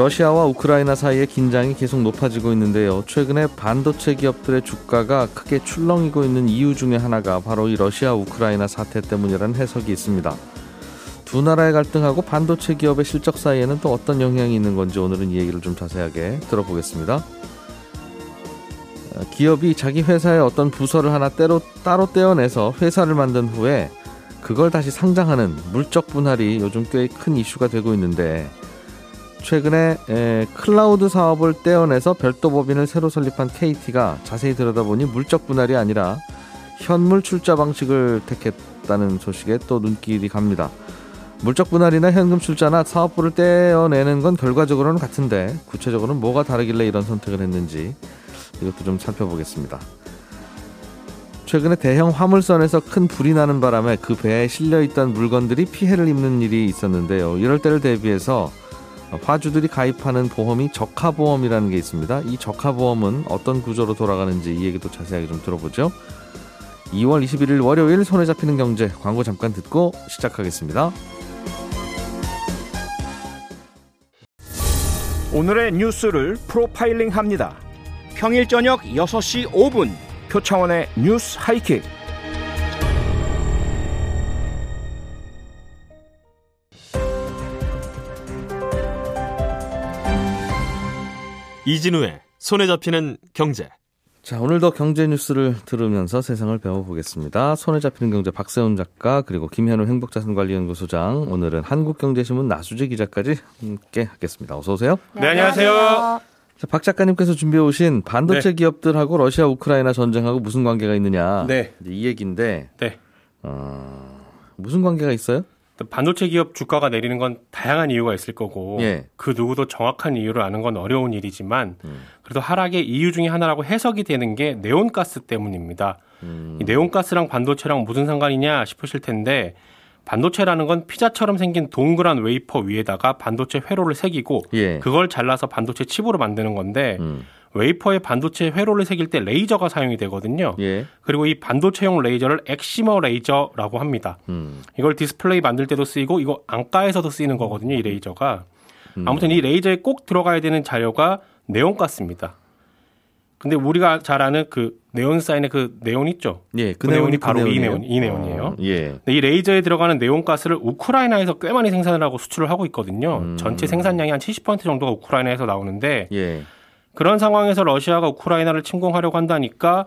러시아와 우크라이나 사이의 긴장이 계속 높아지고 있는데요. 최근에 반도체 기업들의 주가가 크게 출렁이고 있는 이유 중에 하나가 바로 이 러시아 우크라이나 사태 때문이라는 해석이 있습니다. 두 나라의 갈등하고 반도체 기업의 실적 사이에는 또 어떤 영향이 있는 건지 오늘은 이 얘기를 좀 자세하게 들어보겠습니다. 기업이 자기 회사의 어떤 부서를 하나 때로, 따로 떼어내서 회사를 만든 후에 그걸 다시 상장하는 물적 분할이 요즘 꽤 큰 이슈가 되고 있는데 최근에 에, 클라우드 사업을 떼어내서 별도 법인을 새로 설립한 KT가 자세히 들여다보니 물적 분할이 아니라 현물 출자 방식을 택했다는 소식에 또 눈길이 갑니다. 물적 분할이나 현금 출자나 사업부를 떼어내는 건 결과적으로는 같은데 구체적으로는 뭐가 다르길래 이런 선택을 했는지 이것도 좀 살펴보겠습니다. 최근에 대형 화물선에서 큰 불이 나는 바람에 그 배에 실려 있던 물건들이 피해를 입는 일이 있었는데요. 이럴 때를 대비해서 화주들이 가입하는 보험이 적하보험이라는 게 있습니다. 이 적하보험은 어떤 구조로 돌아가는지 이 얘기도 자세하게 좀 들어보죠. 2월 21일 월요일 손에 잡히는 경제 광고 잠깐 듣고 시작하겠습니다. 오늘의 뉴스를 프로파일링 합니다. 평일 저녁 6시 5분 표창원의 뉴스 하이킥. 이진우의 손에 잡히는 경제. 자, 오늘도 경제 뉴스를 들으면서 세상을 배워보겠습니다. 손에 잡히는 경제 박세훈 작가 그리고 김현우 행복자산관리연구소장 오늘은 한국경제신문 나수지 기자까지 함께 하겠습니다. 어서 오세요. 네, 안녕하세요. 자, 박 작가님께서 준비해 오신 반도체 네. 기업들하고 러시아 우크라이나 전쟁하고 무슨 관계가 있느냐. 네. 이 얘기인데. 네. 어, 무슨 관계가 있어요? 반도체 기업 주가가 내리는 건 다양한 이유가 있을 거고 예. 그 누구도 정확한 이유를 아는 건 어려운 일이지만 음. 그래도 하락의 이유 중에 하나라고 해석이 되는 게 네온가스 때문입니다. 음. 이 네온가스랑 반도체랑 무슨 상관이냐 싶으실 텐데 반도체라는 건 피자처럼 생긴 동그란 웨이퍼 위에다가 반도체 회로를 새기고 예. 그걸 잘라서 반도체 칩으로 만드는 건데 음. 웨이퍼에 반도체 회로를 새길 때 레이저가 사용이 되거든요. 예. 그리고 이 반도체용 레이저를 엑시머 레이저라고 합니다. 음. 이걸 디스플레이 만들 때도 쓰이고 이거 안과에서도 쓰이는 거거든요. 이 레이저가. 음. 아무튼 이 레이저에 꼭 들어가야 되는 자료가 네온가스입니다. 근데 우리가 잘 아는 그 네온 사인의 그 네온 있죠? 예, 그, 그 네온이 바로 이 네온, 이 네온이에요. 어, 예. 이 레이저에 들어가는 네온 가스를 우크라이나에서 꽤 많이 생산을 하고 수출을 하고 있거든요. 음. 전체 생산량이 한 70% 정도가 우크라이나에서 나오는데 예. 그런 상황에서 러시아가 우크라이나를 침공하려고 한다니까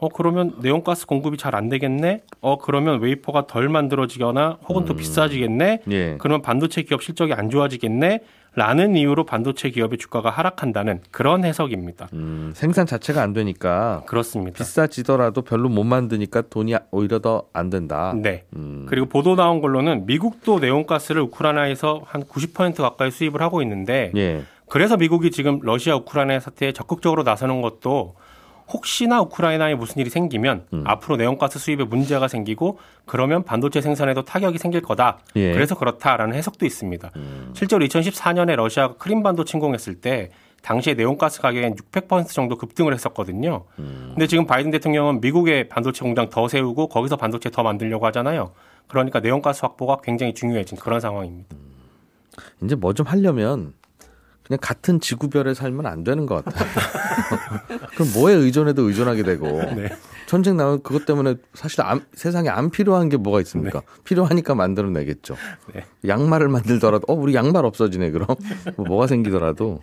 어 그러면 네온가스 공급이 잘 안 되겠네. 어 그러면 웨이퍼가 덜 만들어지거나 혹은 더 음. 비싸지겠네. 예. 그러면 반도체 기업 실적이 안 좋아지겠네. 라는 이유로 반도체 기업의 주가가 하락한다는 그런 해석입니다. 음, 생산 자체가 안 되니까 그렇습니다. 비싸지더라도 별로 못 만드니까 돈이 오히려 더 안 된다. 네. 음. 그리고 보도 나온 걸로는 미국도 네온가스를 우크라이나에서 한 90% 가까이 수입을 하고 있는데 예. 그래서 미국이 지금 러시아 우크라이나 사태에 적극적으로 나서는 것도 혹시나 우크라이나에 무슨 일이 생기면 음. 앞으로 내연가스 수입에 문제가 생기고 그러면 반도체 생산에도 타격이 생길 거다. 예. 그래서 그렇다라는 해석도 있습니다. 음. 실제로 2014년에 러시아가 크림 반도 침공했을 때 당시에 네온가스 가격이 600% 정도 급등을 했었거든요. 음. 근데 지금 바이든 대통령은 미국의 반도체 공장 더 세우고 거기서 반도체 더 만들려고 하잖아요. 그러니까 네온가스 확보가 굉장히 중요해진 그런 상황입니다. 음. 이제 뭐 좀 하려면 그냥 같은 지구별에 살면 안 되는 것 같아요. 그럼 뭐에 의존해도 의존하게 되고 네. 전쟁 나면 그것 때문에 사실 안, 세상에 안 필요한 게 뭐가 있습니까? 네. 필요하니까 만들어내겠죠. 네. 양말을 만들더라도 어 우리 양말 없어지네 그럼 뭐 뭐가 생기더라도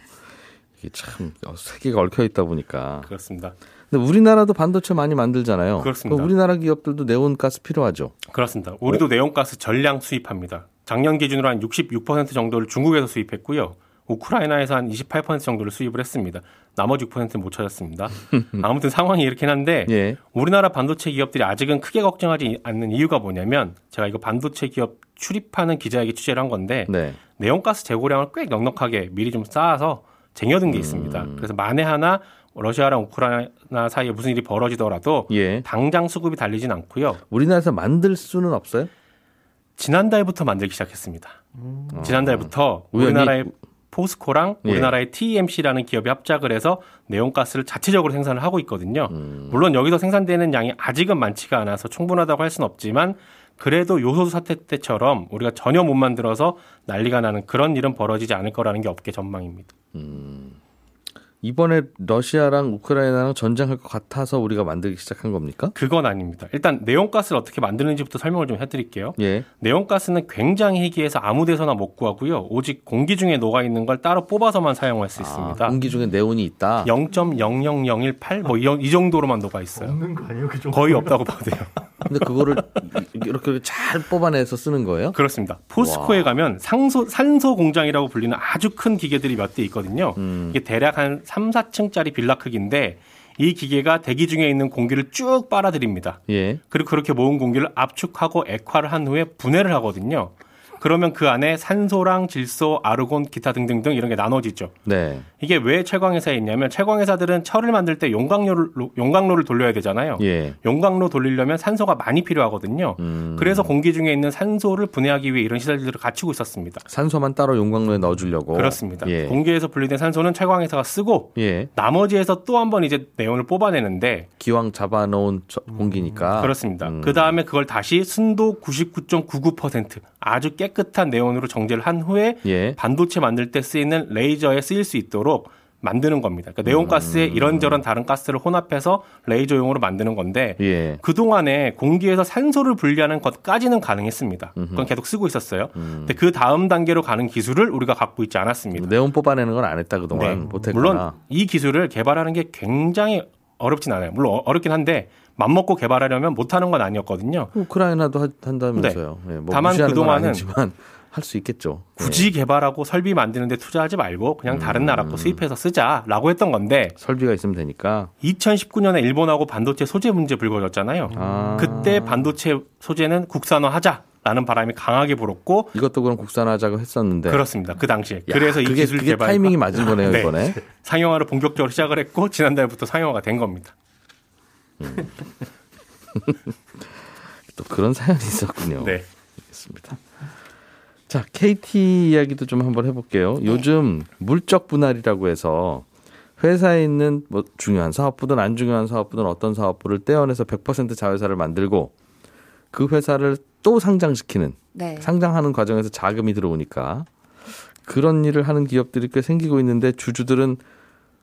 이게 참 세계가 얽혀 있다 보니까 그렇습니다. 근데 우리나라도 반도체 많이 만들잖아요. 그렇습니다. 우리나라 기업들도 네온가스 필요하죠. 그렇습니다. 우리도 어? 네온가스 전량 수입합니다. 작년 기준으로 한 66% 정도를 중국에서 수입했고요. 우크라이나에서 한 28% 정도를 수입을 했습니다. 나머지 6%는 못 찾았습니다. 아무튼 상황이 이렇긴 한데 예. 우리나라 반도체 기업들이 아직은 크게 걱정하지 않는 이유가 뭐냐면 제가 이거 반도체 기업 출입하는 기자에게 취재를 한 건데 네. 내연가스 재고량을 꽤 넉넉하게 미리 좀 쌓아서 쟁여둔 게 있습니다. 음. 그래서 만에 하나 러시아랑 우크라이나 사이에 무슨 일이 벌어지더라도 예. 당장 수급이 달리진 않고요. 우리나라에서 만들 수는 없어요? 지난달부터 만들기 시작했습니다. 음. 지난달부터 우리나라의 포스코랑 예. 우리나라의 TMC라는 기업이 합작을 해서 네온가스를 자체적으로 생산을 하고 있거든요. 음. 물론 여기서 생산되는 양이 아직은 많지가 않아서 충분하다고 할 수는 없지만 그래도 요소수 사태 때처럼 우리가 전혀 못 만들어서 난리가 나는 그런 일은 벌어지지 않을 거라는 게 업계 전망입니다. 음. 이번에 러시아랑 우크라이나랑 전쟁할 것 같아서 우리가 만들기 시작한 겁니까? 그건 아닙니다. 일단 네온가스를 어떻게 만드는지부터 설명을 좀 해드릴게요. 예. 네온가스는 굉장히 희귀해서 아무 데서나 못 구하고요. 오직 공기 중에 녹아 있는 걸 따로 뽑아서만 사용할 수 아, 있습니다. 공기 중에 네온이 있다. 0.00018뭐이 정도로만 녹아 있어요. 없는 거 아니에요? 그 거의 없다고 봐도 돼요. 근데 그거를 이렇게 잘 뽑아내서 쓰는 거예요? 그렇습니다. 포스코에 와. 가면 상소, 산소 공장이라고 불리는 아주 큰 기계들이 몇 대 있거든요. 음. 이게 대략 한 3, 4층짜리 빌라 크기인데 이 기계가 대기 중에 있는 공기를 쭉 빨아들입니다. 예. 그리고 그렇게 모은 공기를 압축하고 액화를 한 후에 분해를 하거든요. 그러면 그 안에 산소랑 질소, 아르곤, 기타 등등등 이런 게 나눠지죠. 네. 이게 왜 채광회사에 있냐면 채광회사들은 철을 만들 때 용광로를 용광로를 돌려야 되잖아요. 예. 용광로 돌리려면 산소가 많이 필요하거든요. 음. 그래서 공기 중에 있는 산소를 분해하기 위해 이런 시설들을 갖추고 있었습니다. 산소만 따로 용광로에 넣어주려고. 그렇습니다. 예. 공기에서 분리된 산소는 채광회사가 쓰고 예. 나머지에서 또 한 번 이제 네온을 뽑아내는데 기왕 잡아놓은 공기니까. 음. 그렇습니다. 음. 그 다음에 그걸 다시 순도 99.99% 아주 깨끗 깨끗한 네온으로 정제를 한 후에 예. 반도체 만들 때 쓰이는 레이저에 쓰일 수 있도록 만드는 겁니다. 그러니까 네온가스에 음. 이런저런 다른 가스를 혼합해서 레이저용으로 만드는 건데 예. 그동안에 공기에서 산소를 분리하는 것까지는 가능했습니다. 그건 계속 쓰고 있었어요. 음. 근데 그 다음 단계로 가는 기술을 우리가 갖고 있지 않았습니다. 네온 뽑아내는 건 안 했다 그동안 네. 못했구나. 물론 이 기술을 개발하는 게 굉장히 어렵진 않아요. 물론 어렵긴 한데 맘먹고 개발하려면 못하는 건 아니었거든요. 우크라이나도 한다면서요. 네. 네, 뭐 다만 그동안은 할 수 있겠죠. 굳이 네. 개발하고 설비 만드는데 투자하지 말고 그냥 다른 음. 나라 거 수입해서 쓰자라고 했던 건데 설비가 있으면 되니까 2019년에 일본하고 반도체 소재 문제 불거졌잖아요. 아. 그때 반도체 소재는 국산화하자. 라는 바람이 강하게 불었고 이것도 그럼 국산화하자고 했었는데 그렇습니다. 그 당시에 야, 그래서 이 기술 개발 타이밍이 맞은 거네요 네. 이번에 상용화를 본격적으로 시작을 했고 지난달부터 상용화가 된 겁니다. 음. 또 그런 사연이 있었군요. 네. 알겠습니다. 자, KT 이야기도 좀 한번 해볼게요. 네. 요즘 물적 분할이라고 해서 회사에 있는 뭐 중요한 사업부든 안 중요한 사업부든 어떤 사업부를 떼어내서 100% 자회사를 만들고 그 회사를 또 상장시키는 네. 상장하는 과정에서 자금이 들어오니까 그런 일을 하는 기업들이 꽤 생기고 있는데 주주들은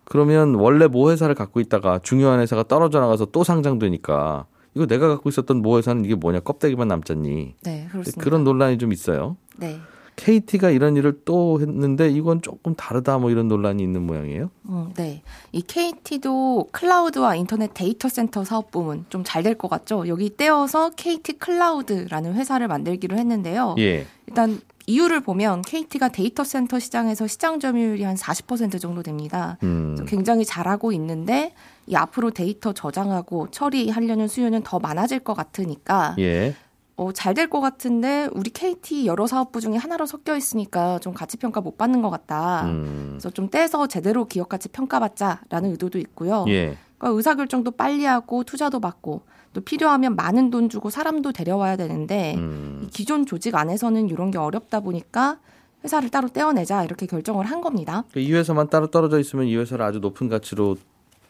그러면 원래 모 회사를 갖고 있다가 중요한 회사가 떨어져 나가서 또 상장되니까 이거 내가 갖고 있었던 모 회사는 이게 뭐냐 껍데기만 남잖니. 네, 그렇습니다. 그런 논란이 좀 있어요. 네. KT가 이런 일을 또 했는데 이건 조금 다르다 뭐 이런 논란이 있는 모양이에요. 음, 네. 이 KT도 클라우드와 인터넷 데이터 센터 사업 부문 좀 잘 될 것 같죠. 여기 떼어서 KT 클라우드라는 회사를 만들기로 했는데요. 예. 일단 이유를 보면 KT가 데이터 센터 시장에서 시장 점유율이 한 40% 정도 됩니다. 음. 굉장히 잘하고 있는데 이 앞으로 데이터 저장하고 처리하려는 수요는 더 많아질 것 같으니까 예. 어, 잘 될 것 같은데 우리 KT 여러 사업부 중에 하나로 섞여 있으니까 좀 가치 평가 못 받는 것 같다. 음. 그래서 좀 떼서 제대로 기업 가치 평가받자라는 의도도 있고요. 예. 그러니까 의사 결정도 빨리 하고 투자도 받고 또 필요하면 많은 돈 주고 사람도 데려와야 되는데 음. 기존 조직 안에서는 이런 게 어렵다 보니까 회사를 따로 떼어내자 이렇게 결정을 한 겁니다. 그이 회사만 따로 떨어져 있으면 이 회사를 아주 높은 가치로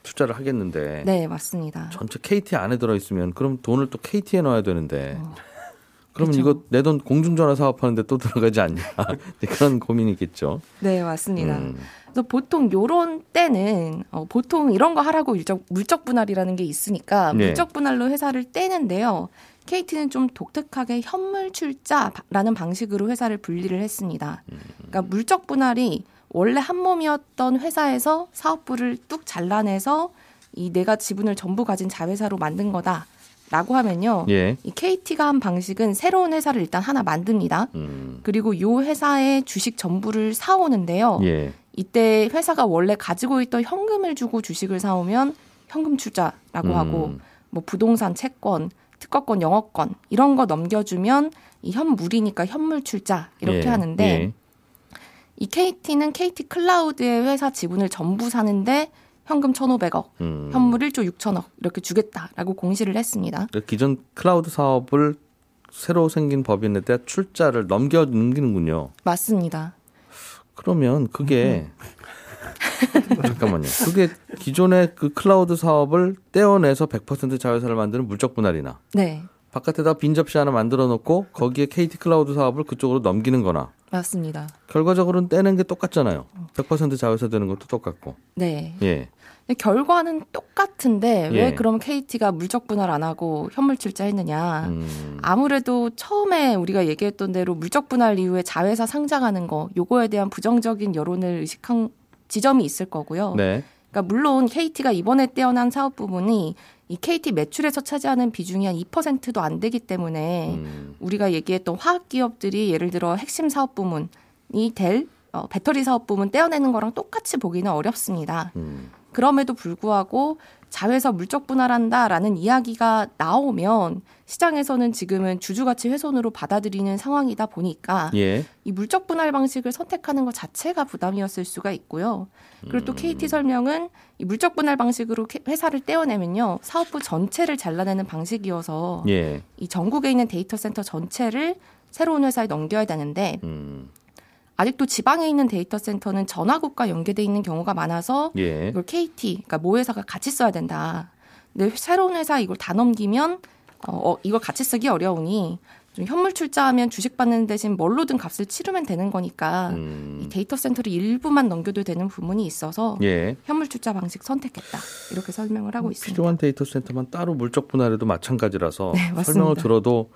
투자를 하겠는데. 네, 맞습니다. 전체 KT 안에 들어 있으면 그럼 돈을 또 KT에 넣어야 되는데. 어. 그러면 그렇죠. 이거 내 돈 공중전화 사업하는데 또 들어가지 않냐 그런 고민이 있겠죠. 네 맞습니다. 음. 그래서 보통 요런 때는 어, 보통 이런 거 하라고 일적 물적 분할이라는 게 있으니까 네. 물적 분할로 회사를 떼는데요. KT는 좀 독특하게 현물 출자라는 방식으로 회사를 분리를 했습니다. 그러니까 물적 분할이 원래 한 몸이었던 회사에서 사업부를 뚝 잘라내서 이 내가 지분을 전부 가진 자회사로 만든 거다. 라고 하면요. 예. 이 KT가 한 방식은 새로운 회사를 일단 하나 만듭니다. 음. 그리고 요 회사의 주식 전부를 사오는데요. 예. 이때 회사가 원래 가지고 있던 현금을 주고 주식을 사오면 현금 출자라고 음. 하고 뭐 부동산 채권, 특허권, 영어권 이런 거 넘겨주면 이 현물이니까 현물 출자 이렇게 예. 하는데 예. 이 KT는 KT 클라우드의 회사 지분을 전부 사는데 현금 1,500억, 음. 현물 1조 6천억 이렇게 주겠다라고 공시를 했습니다. 그 기존 클라우드 사업을 새로 생긴 법인에 출자를 넘겨 넘기는군요. 맞습니다. 그러면 그게 잠깐만요. 그게 기존의 그 클라우드 사업을 떼어내서 100% 자회사를 만드는 물적 분할이나 네. 바깥에다 빈 접시 하나 만들어 놓고 거기에 KT 클라우드 사업을 그쪽으로 넘기는 거나 맞습니다. 결과적으로는 떼는 게 똑같잖아요. 100% 자회사 되는 것도 똑같고. 네. 예. 결과는 똑같은데 왜 예. 그럼 KT가 물적 분할 안 하고 현물 출자했느냐? 음. 아무래도 처음에 우리가 얘기했던 대로 물적 분할 이후에 자회사 상장하는 거 요거에 대한 부정적인 여론을 의식한 지점이 있을 거고요. 네. 그러니까 물론 KT가 이번에 떼어난 사업 부분이 이 KT 매출에서 차지하는 비중이 한 2%도 안 되기 때문에 음. 우리가 얘기했던 화학 기업들이 예를 들어 핵심 사업 부문이 될 어, 배터리 사업 부문 떼어내는 거랑 똑같이 보기는 어렵습니다. 음. 그럼에도 불구하고 자회사 물적 분할한다라는 이야기가 나오면 시장에서는 지금은 주주가치 훼손으로 받아들이는 상황이다 보니까 예. 이 물적 분할 방식을 선택하는 것 자체가 부담이었을 수가 있고요. 그리고 또 KT 음. 설명은 이 물적 분할 방식으로 회사를 떼어내면요 사업부 전체를 잘라내는 방식이어서 예. 이 전국에 있는 데이터 센터 전체를 새로운 회사에 넘겨야 되는데 음. 아직도 지방에 있는 데이터 센터는 전화국과 연계돼 있는 경우가 많아서 예. 이걸 KT, 그러니까 모 회사가 같이 써야 된다. 근데 새로운 회사 이걸 다 넘기면 어, 어 이걸 같이 쓰기 어려우니 좀 현물 출자하면 주식 받는 대신 뭘로든 값을 치르면 되는 거니까 음. 이 데이터 센터를 일부만 넘겨도 되는 부분이 있어서 예. 현물 출자 방식 선택했다 이렇게 설명을 하고 있습니다. 필요한 데이터 센터만 따로 물적 분할해도 마찬가지라서 네, 설명을 들어도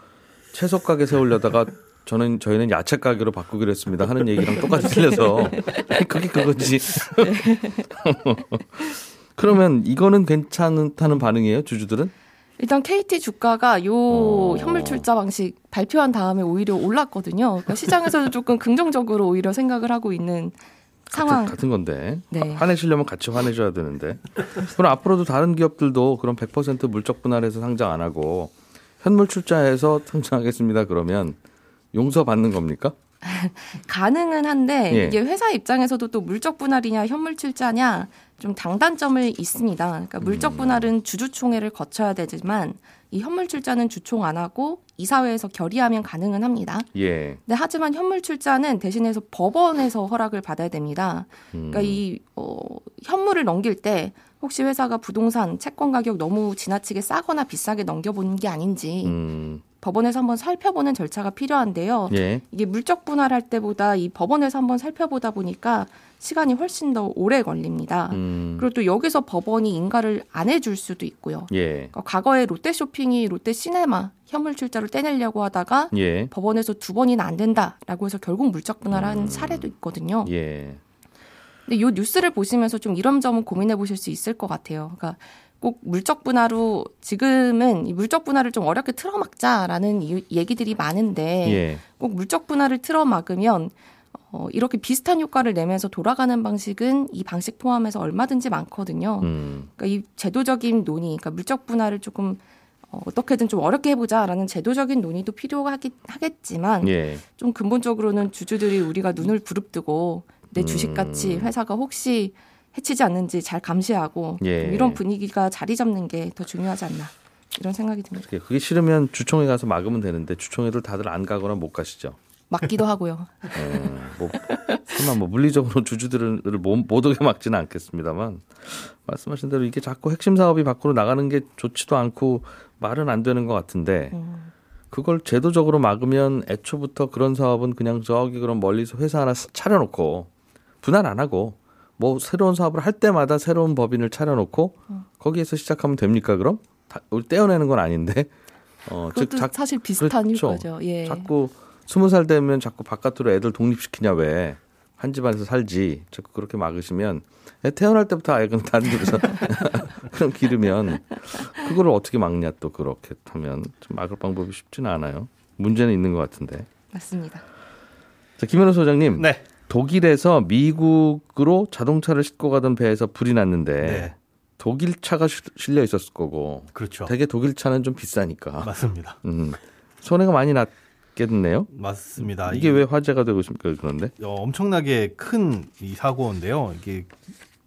채소 가게 세우려다가 저는 저희는 야채 가게로 바꾸기로 했습니다 하는 얘기랑 똑같이 틀려서 그게 그거지. 그러면 이거는 괜찮다는 반응이에요 주주들은? 일단 KT 주가가 요 어. 현물 출자 방식 발표한 다음에 오히려 올랐거든요. 그러니까 시장에서도 조금 긍정적으로 오히려 생각을 하고 있는 상황. 같은, 같은 건데. 네. 화내시려면 같이 화내줘야 되는데. 그럼 앞으로도 다른 기업들도 그런 100% 물적 분할해서 상장 안 하고 현물 출자해서 상장하겠습니다. 그러면 용서받는 겁니까? 가능은 한데 예. 이게 회사 입장에서도 또 물적 분할이냐 현물 출자냐 좀 장단점을 있습니다. 그러니까 물적 음. 분할은 주주총회를 거쳐야 되지만 이 현물 출자는 주총 안 하고 이사회에서 결의하면 가능은 합니다. 예. 근데 하지만 현물 출자는 대신해서 법원에서 허락을 받아야 됩니다. 그러니까 음. 이 어, 현물을 넘길 때 혹시 회사가 부동산 채권 가격 너무 지나치게 싸거나 비싸게 넘겨보는 게 아닌지 음. 법원에서 한번 살펴보는 절차가 필요한데요. 예. 이게 물적 분할할 때보다 이 법원에서 한번 살펴보다 보니까 시간이 훨씬 더 오래 걸립니다. 음. 그리고 또 여기서 법원이 인가를 안 해줄 수도 있고요. 예. 그러니까 과거에 롯데쇼핑이 롯데시네마 현물 출자를 떼내려고 하다가 예. 법원에서 두 번이나 안 된다라고 해서 결국 물적 분할한 음. 사례도 있거든요. 예. 근데 이 뉴스를 보시면서 좀 이런 점은 고민해 보실 수 있을 것 같아요. 그러니까 꼭 물적 분할로 지금은 이 물적 분할을 좀 어렵게 틀어막자라는 얘기들이 많은데 예. 꼭 물적 분할을 틀어막으면 어, 이렇게 비슷한 효과를 내면서 돌아가는 방식은 이 방식 포함해서 얼마든지 많거든요. 음. 그러니까 이 제도적인 논의, 그러니까 물적 분할을 조금 어, 어떻게든 좀 어렵게 해보자라는 제도적인 논의도 필요하긴 하겠지만 예. 좀 근본적으로는 주주들이 우리가 눈을 부릅뜨고 내 주식 가치 음. 회사가 혹시 해치지 않는지 잘 감시하고 예. 이런 분위기가 자리 잡는 게 더 중요하지 않나 이런 생각이 듭니다. 그게 싫으면 주총회 가서 막으면 되는데 주총회를 다들 안 가거나 못 가시죠. 막기도 하고요. 어, 뭐, 설마 뭐 물리적으로 주주들을 못 오게 막지는 않겠습니다만 말씀하신 대로 이게 자꾸 핵심 사업이 밖으로 나가는 게 좋지도 않고 말은 안 되는 것 같은데 음. 그걸 제도적으로 막으면 애초부터 그런 사업은 그냥 저기 그런 멀리서 회사 하나 차려놓고 분할 안 하고 뭐 새로운 사업을 할 때마다 새로운 법인을 차려놓고 어. 거기에서 시작하면 됩니까 그럼? 다, 떼어내는 건 아닌데. 어, 즉 자, 사실 비슷한 그렇죠. 효과죠. 예. 자꾸 스무 살 되면 자꾸 바깥으로 애들 독립시키냐 왜? 한 집안에서 살지. 자꾸 그렇게 막으시면 태어날 때부터 아예 그럼 다른 집에서 그럼 기르면 그거를 어떻게 막냐 또 그렇게 하면 좀 막을 방법이 쉽지는 않아요. 문제는 있는 것 같은데. 맞습니다. 자, 김현우 소장님. 네. 독일에서 미국으로 자동차를 싣고 가던 배에서 불이 났는데 네. 독일 차가 실려 있었을 거고. 그렇죠. 되게 독일 차는 좀 비싸니까. 맞습니다. 음. 손해가 많이 났겠네요. 맞습니다. 이게 왜 화제가 되고 있습니까? 그런데 어, 엄청나게 큰 이 사고인데요. 이게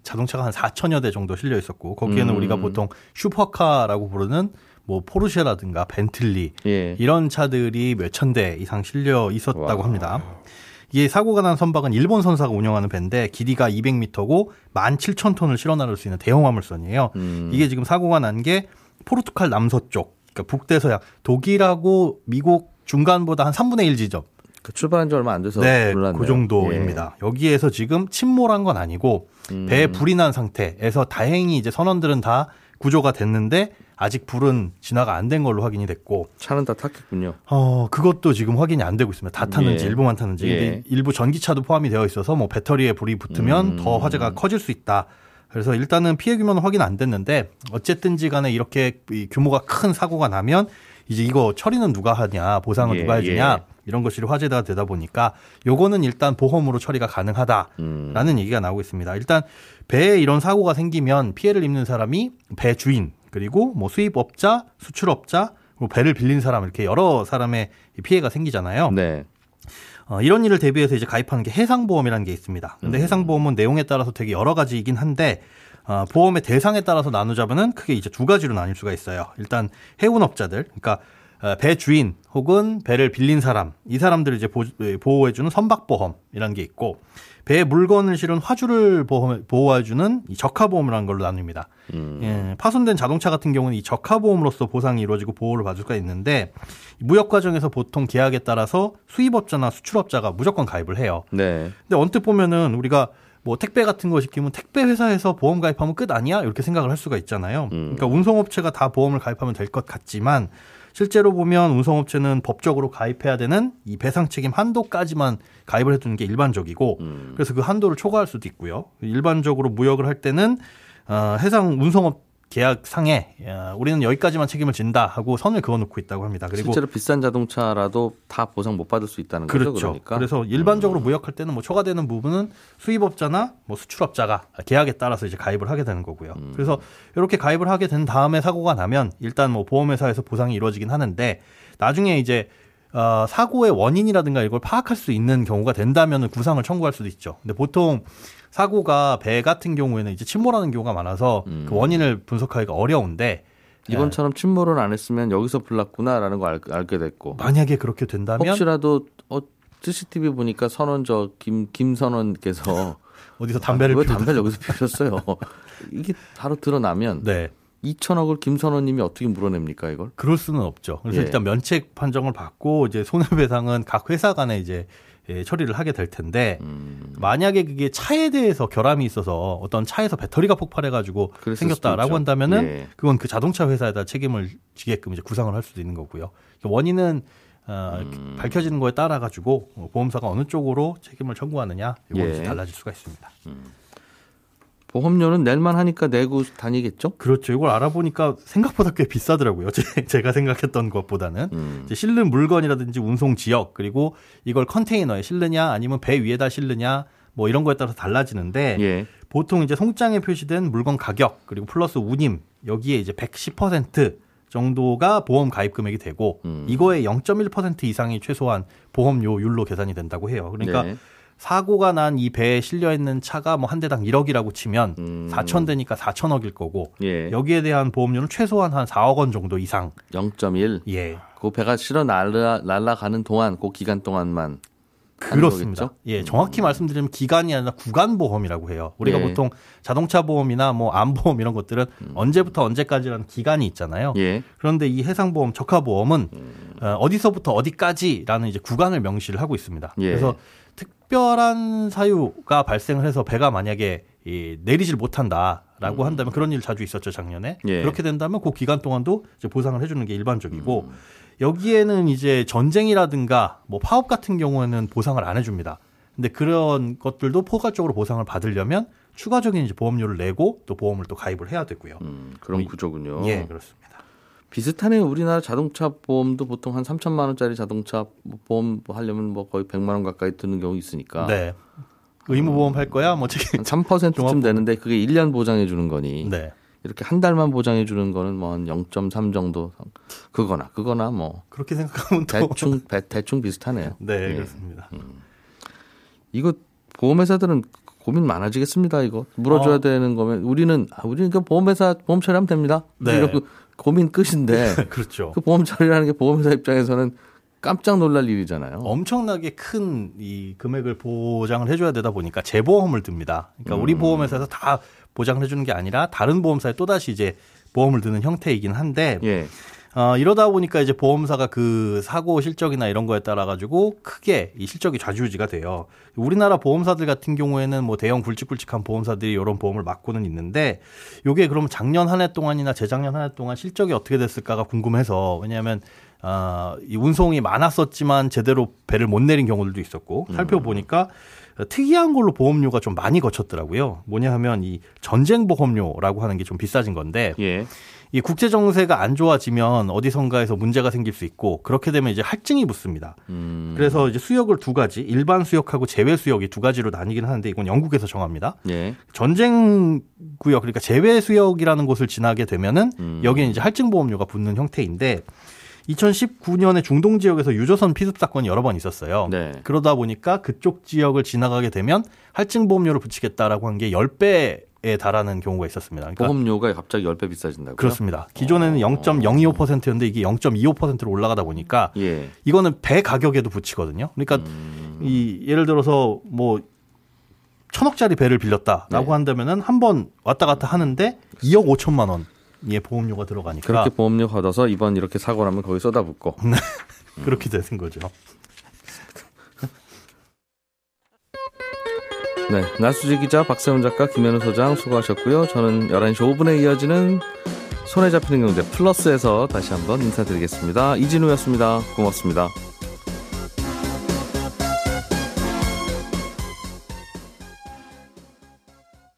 자동차가 한 4천여 대 정도 실려 있었고 거기에는 음. 우리가 보통 슈퍼카라고 부르는 뭐 포르쉐라든가 벤틀리 예. 이런 차들이 몇 천 대 이상 실려 있었다고 와. 합니다. 이게 사고가 난 선박은 일본 선사가 운영하는 배인데 길이가 200m고 17,000톤을 실어 나를 수 있는 대형 화물선이에요. 음. 이게 지금 사고가 난 게 포르투갈 남서쪽, 그러니까 북대서양 독일하고 미국 중간보다 한 3분의 1 지점. 그 출발한 지 얼마 안 돼서 네, 몰랐네요. 그 정도입니다. 예. 여기에서 지금 침몰한 건 아니고 음. 배에 불이 난 상태에서 다행히 이제 선원들은 다 구조가 됐는데 아직 불은 진화가 안 된 걸로 확인이 됐고 차는 다 탔겠군요. 어 그것도 지금 확인이 안 되고 있습니다. 다 탔는지 예. 일부만 탔는지 예. 일부 전기차도 포함이 되어 있어서 뭐 배터리에 불이 붙으면 음. 더 화재가 커질 수 있다. 그래서 일단은 피해 규모는 확인 안 됐는데 어쨌든지 간에 이렇게 규모가 큰 사고가 나면 이제 이거 처리는 누가 하냐 보상을 예. 누가 해주냐 예. 이런 것이 화제가 되다 보니까 요거는 일단 보험으로 처리가 가능하다라는 음. 얘기가 나오고 있습니다. 일단 배에 이런 사고가 생기면 피해를 입는 사람이 배 주인 그리고 뭐 수입업자, 수출업자, 그리고 배를 빌린 사람 이렇게 여러 사람의 피해가 생기잖아요. 네. 어, 이런 일을 대비해서 이제 가입하는 게 해상보험이라는 게 있습니다. 근데 음. 해상보험은 내용에 따라서 되게 여러 가지이긴 한데 어, 보험의 대상에 따라서 나누자면은 크게 이제 두 가지로 나뉠 수가 있어요. 일단 해운업자들, 그러니까 어, 배 주인 혹은 배를 빌린 사람, 이 사람들을 이제 예, 보호해주는 선박보험이라는 게 있고 배에 물건을 실은 화주를 보호해주는 이 적하보험이라는 걸로 나눕니다. 음. 예, 파손된 자동차 같은 경우는 이 적하보험으로서 보상이 이루어지고 보호를 받을 수가 있는데 무역 과정에서 보통 계약에 따라서 수입업자나 수출업자가 무조건 가입을 해요. 네. 근데 언뜻 보면은 우리가 뭐 택배 같은 거 시키면 택배 회사에서 보험 가입하면 끝 아니야? 이렇게 생각을 할 수가 있잖아요. 음. 그러니까 운송업체가 다 보험을 가입하면 될 것 같지만 실제로 보면 운송업체는 법적으로 가입해야 되는 이 배상 책임 한도까지만 가입을 해두는 게 일반적이고 음. 그래서 그 한도를 초과할 수도 있고요. 일반적으로 무역을 할 때는 어, 해상 운송업 계약상에 우리는 여기까지만 책임을 진다 하고 선을 그어놓고 있다고 합니다. 그리고 실제로 비싼 자동차라도 다 보상 못 받을 수 있다는 그렇죠. 거죠. 그러니까 그래서 일반적으로 음. 무역할 때는 뭐 초과되는 부분은 수입업자나 뭐 수출업자가 계약에 따라서 이제 가입을 하게 되는 거고요. 음. 그래서 이렇게 가입을 하게 된 다음에 사고가 나면 일단 뭐 보험회사에서 보상이 이루어지긴 하는데 나중에 이제 어, 사고의 원인이라든가 이걸 파악할 수 있는 경우가 된다면 구상을 청구할 수도 있죠. 근데 보통 사고가 배 같은 경우에는 이제 침몰하는 경우가 많아서 음. 그 원인을 분석하기가 어려운데 이번처럼 침몰을 안 했으면 여기서 불났구나라는 걸 알, 게 됐고 만약에 그렇게 된다면 혹시라도 어 CCTV 보니까 선원 저 김 김선원께서 어디서 담배를 아, 왜 담배를 여기서 피웠어요? 이게 바로 드러나면 네. 2천억을 김선호님이 어떻게 물어냅니까 이걸? 그럴 수는 없죠. 그래서 예. 일단 면책 판정을 받고 이제 손해배상은 각 회사 간에 이제 예, 처리를 하게 될 텐데 음. 만약에 그게 차에 대해서 결함이 있어서 어떤 차에서 배터리가 폭발해가지고 생겼다라고 한다면은 예. 그건 그 자동차 회사에다 책임을 지게끔 이제 구상을 할 수도 있는 거고요. 그러니까 원인은 어, 음. 밝혀지는 거에 따라 가지고 보험사가 어느 쪽으로 책임을 청구하느냐 이건 예. 달라질 수가 있습니다. 음. 보험료는 낼만 하니까 내고 다니겠죠? 그렇죠. 이걸 알아보니까 생각보다 꽤 비싸더라고요. 제 가 생각했던 것보다는. 음. 실는 물건이라든지 운송 지역, 그리고 이걸 컨테이너에 실느냐, 아니면 배 위에다 실느냐, 뭐 이런 거에 따라서 달라지는데, 예. 보통 이제 송장에 표시된 물건 가격, 그리고 플러스 운임, 여기에 이제 110% 정도가 보험 가입 금액이 되고, 음. 이거의 0.1% 이상이 최소한 보험료율로 계산이 된다고 해요. 그러니까 네. 사고가 난 이 배에 실려 있는 차가 뭐 한 대당 1억이라고 치면 음. 4천 대니까 4천억일 거고 예. 여기에 대한 보험료는 최소한 한 4억 원 정도 이상. 0.1. 예. 그 배가 실어 날라 날아가는 동안 그 기간 동안만 그렇습니다. 예, 정확히 음. 말씀드리면 기간이 아니라 구간 보험이라고 해요. 우리가 예. 보통 자동차 보험이나 뭐 암보험 이런 것들은 음. 언제부터 언제까지라는 기간이 있잖아요. 예. 그런데 이 해상 보험, 적하보험은 음. 어, 어디서부터 어디까지라는 이제 구간을 명시를 하고 있습니다. 예. 그래서 특별한 사유가 발생을 해서 배가 만약에 이 내리질 못한다라고 음. 한다면 그런 일 자주 있었죠 작년에 예. 그렇게 된다면 그 기간 동안도 이제 보상을 해주는 게 일반적이고 음. 여기에는 이제 전쟁이라든가 뭐 파업 같은 경우에는 보상을 안 해줍니다. 근데 그런 것들도 포괄적으로 보상을 받으려면 추가적인 이제 보험료를 내고 또 보험을 또 가입을 해야 되고요. 음, 그런 구조군요. 예, 그렇습니다. 비슷하네 우리나라 자동차 보험도 보통 한 3천만 원짜리 자동차 보험 하려면 뭐 거의 100만 원 가까이 드는 경우 있으니까. 네. 의무 보험 할 거야? 뭐 책임 3%쯤 되는데 그게 1년 보장해 주는 거니. 네. 이렇게 한 달만 보장해 주는 거는 뭐 한 0.3 정도 그거나 그거나 뭐 그렇게 생각하면 대충 대, 충 비슷하네요. 네, 예. 그렇습니다. 음. 이거 보험회사들은 고민 많아지겠습니다. 이거 물어줘야 어. 되는 거면 우리는 아, 우리는 그 보험회사 보험 처리하면 됩니다. 네. 이러고 고민 끝인데 그렇죠. 그 보험 처리라는 게 보험회사 입장에서는 깜짝 놀랄 일이잖아요. 엄청나게 큰 이 금액을 보장을 해줘야 되다 보니까 재보험을 듭니다. 그러니까 음. 우리 보험회사에서 다 보장을 해주는 게 아니라 다른 보험사에 또 다시 이제 보험을 드는 형태이긴 한데 예. 어, 이러다 보니까 이제 보험사가 그 사고 실적이나 이런 거에 따라 가지고 크게 이 실적이 좌지우지가 돼요. 우리나라 보험사들 같은 경우에는 뭐 대형 굵직굵직한 보험사들이 이런 보험을 맡고는 있는데 요게 그럼 작년 한 해 동안이나 재작년 한 해 동안 실적이 어떻게 됐을까가 궁금해서 왜냐하면 아, 이 운송이 많았었지만 제대로 배를 못 내린 경우들도 있었고 음. 살펴보니까 특이한 걸로 보험료가 좀 많이 거쳤더라고요. 뭐냐 하면 이 전쟁 보험료라고 하는 게 좀 비싸진 건데 예. 이 국제 정세가 안 좋아지면 어디선가에서 문제가 생길 수 있고 그렇게 되면 이제 할증이 붙습니다. 음. 그래서 이제 수역을 두 가지, 일반 수역하고 제외 수역이 두 가지로 나뉘긴 하는데 이건 영국에서 정합니다. 예. 전쟁 구역 그러니까 제외 수역이라는 곳을 지나게 되면은 음. 여기는 이제 할증 보험료가 붙는 형태인데 2019년에 중동 지역에서 유조선 피습 사건이 여러 번 있었어요. 네. 그러다 보니까 그쪽 지역을 지나가게 되면 할증 보험료를 붙이겠다라고 한 게 10배 에 달하는 경우가 있었습니다. 그러니까 보험료가 갑자기 10배 비싸진다고요? 그렇습니다. 기존에는 어. 0.025%였는데 이게 0.25%로 올라가다 보니까 예. 이거는 배 가격에도 붙이거든요. 그러니까 음. 이 예를 들어서 뭐 천억짜리 배를 빌렸다라고 네. 한다면은 한 번 왔다 갔다 하는데 2억 5천만 원. 예, 보험료가 들어가니까 그렇게 보험료 걷어서 이번 이렇게 사고 나면 거기 쏟아붓고 네. 그렇게 되는 거죠. 네, 나수지 기자, 박세훈 작가, 김현우 소장 수고하셨고요. 저는 11시 5분에 이어지는 손에 잡히는 경제 플러스에서 다시 한번 인사드리겠습니다. 이진우였습니다. 고맙습니다.